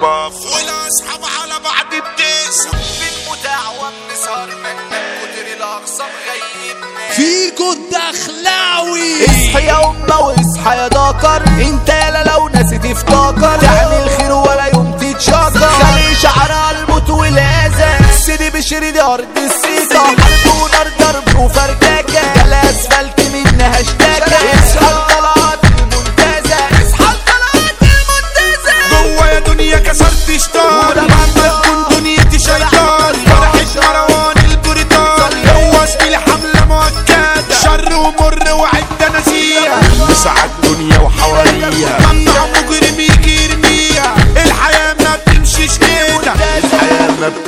باف والاصحاب على بعض بتقسم بالمتعوى بنسهر منك. كتر الاقسام غيبنا فيكو الدخلاوي اصحى يا أمة واصحى يا دكر انت يالا لو نسيت افتكر تعمل خير ولا يوم تتشكر خلي شعرها الموت والأذى. سيدي بشري دي أرض السيطة. حرب ونار ضرب وفركاكة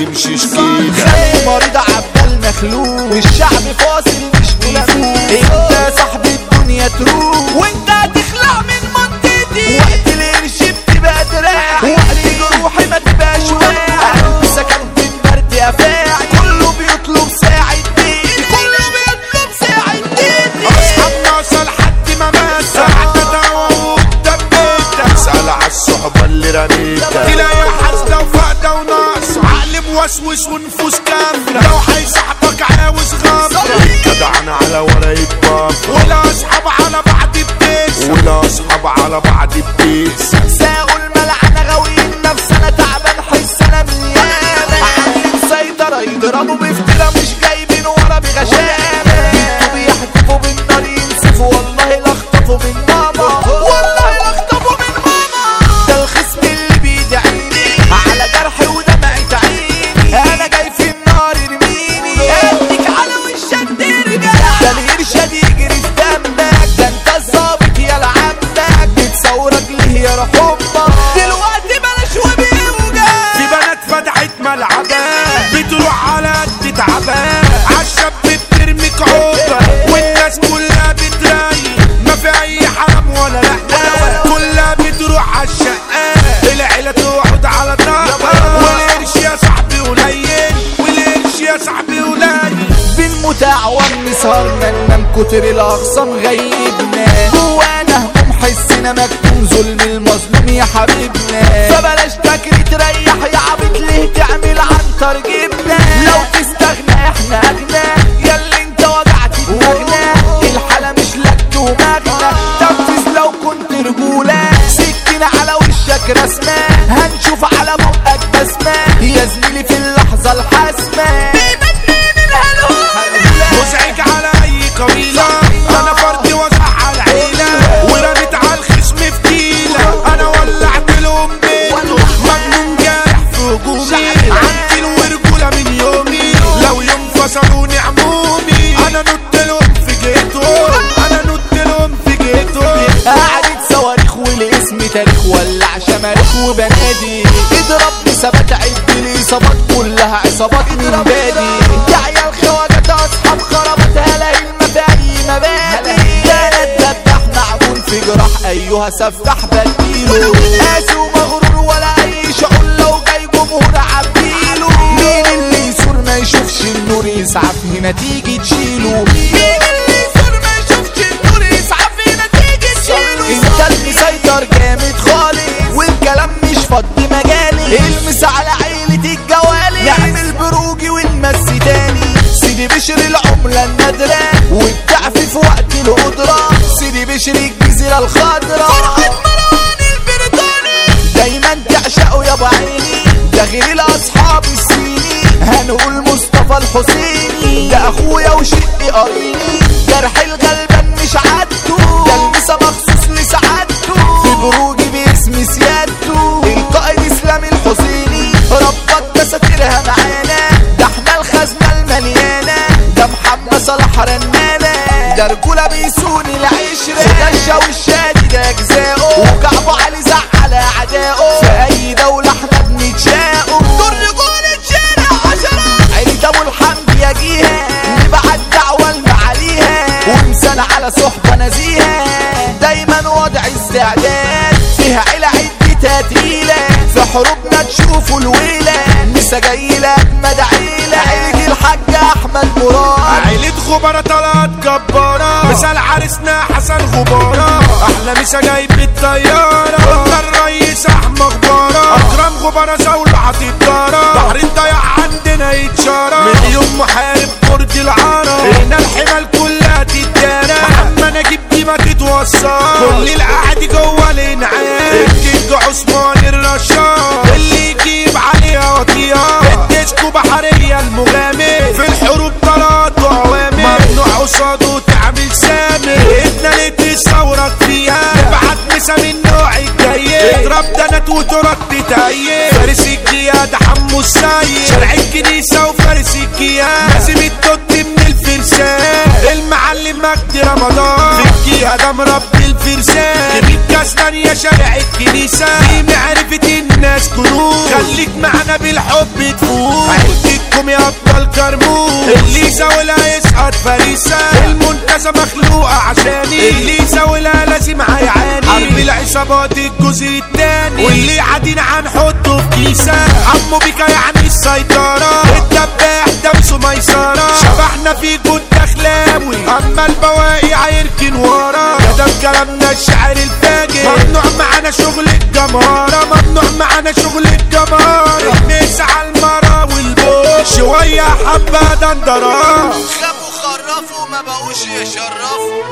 بتمشيش كده خلي مريض عبال مخلوق switch when the first ليه يا حبك دلوقتي بلاش وبيوجع في بنات فتحت ملعبات بتروح على قد تعبان عالشاب بترمي كعوبة والناس كلها بترايق. ما في أي حرام ولا لا كلها بتروح عالشقات العيلة تقعد على طاقة. والقرش يا صاحبي قليل والقرش يا صاحبي قليل. بالمتعوى سهرنا ننام كتر الاخصام غيبنا. حسنا مكتوم ظلم المظلوم يا حبيبنا. فبلاش تجري تريح يا عبيط ليه تعمل عنتر جبنا لو تاريخ ولع شماريخ وبنادي. اضرب بثبات عد الاصابات كلها عصابات من بادي. يا عيال خواجات أصحاب خرابات هلاقي المفاهيم مبادئ. ده الدبح معجون في جراح ايها سفاح بديله قاسي ومغرور ولا اي شعور لو جاي جمهور عبيله مين اللي يسور ما يشوفش النور يسعف هنا تيجي تشيله يا بعيني ده غير الأصحاب السيني. هنقول مصطفى الحسيني. ده أخويا وشقي قريني جرح الغلبان مش عادته ده المسا مخصوص لسعادته في بروجي باسم سيادته القائد إسلامي الحسيني. ربك دساتيرها معانا. ده إحنا الخزنة المليانة. ده محمد صلاح رنانة. ده رجولة بيسوني العشرة. ده الشاوي الشادي ده أجزاؤه. وكعبه علي زعل تشوفوا الويلة. لسه جاي لأجمد عيلة عيلة الحاج أحمد مراد. عيلة غبارة طلعت جبارة. مثال عرسنا حسن غبارة. أحلى مسا جايب الطيارة قلنا الرئيس أحمد غبارة. أكرم فرزة ولعت الدارة. بحر الضياع عندنا يتشارى. مليون محارب برج العرب هنا الحمال كلها تتدارى. محمد نجيب دي ما تتوصى. كل القعد جوه دنت وترد تهيئ فارس الجياد حمو السيد شارع الكنيسة وفارس الجياد لازم التوت من الفرسان. المعلم مجدي رمضان. في الجياد مربي الفرسان. جميل كسران يا شارع الكنيسة. دي معرفة الناس كنوز. خليك معنا بالحب تفوز. عيلتكم يا ابطال كرموز اللي يزاولها يسقط فريسة. المنتزه مخلوقة عشاني. اللي يزاولها لازم هيعاني حرب العصابات الجزء التاني واللي عادين هنحطه في كيسة. عمو بيكا يعني السيطرة. كلامنا الشعر الفاجر ممنوع معانا شغل الجمهرة ممنوع معانا شغل الجمهرة نسعى على المرا والبوش شوية حبة دندرة. خافوا خرفوا ما بقوش يشرفوا.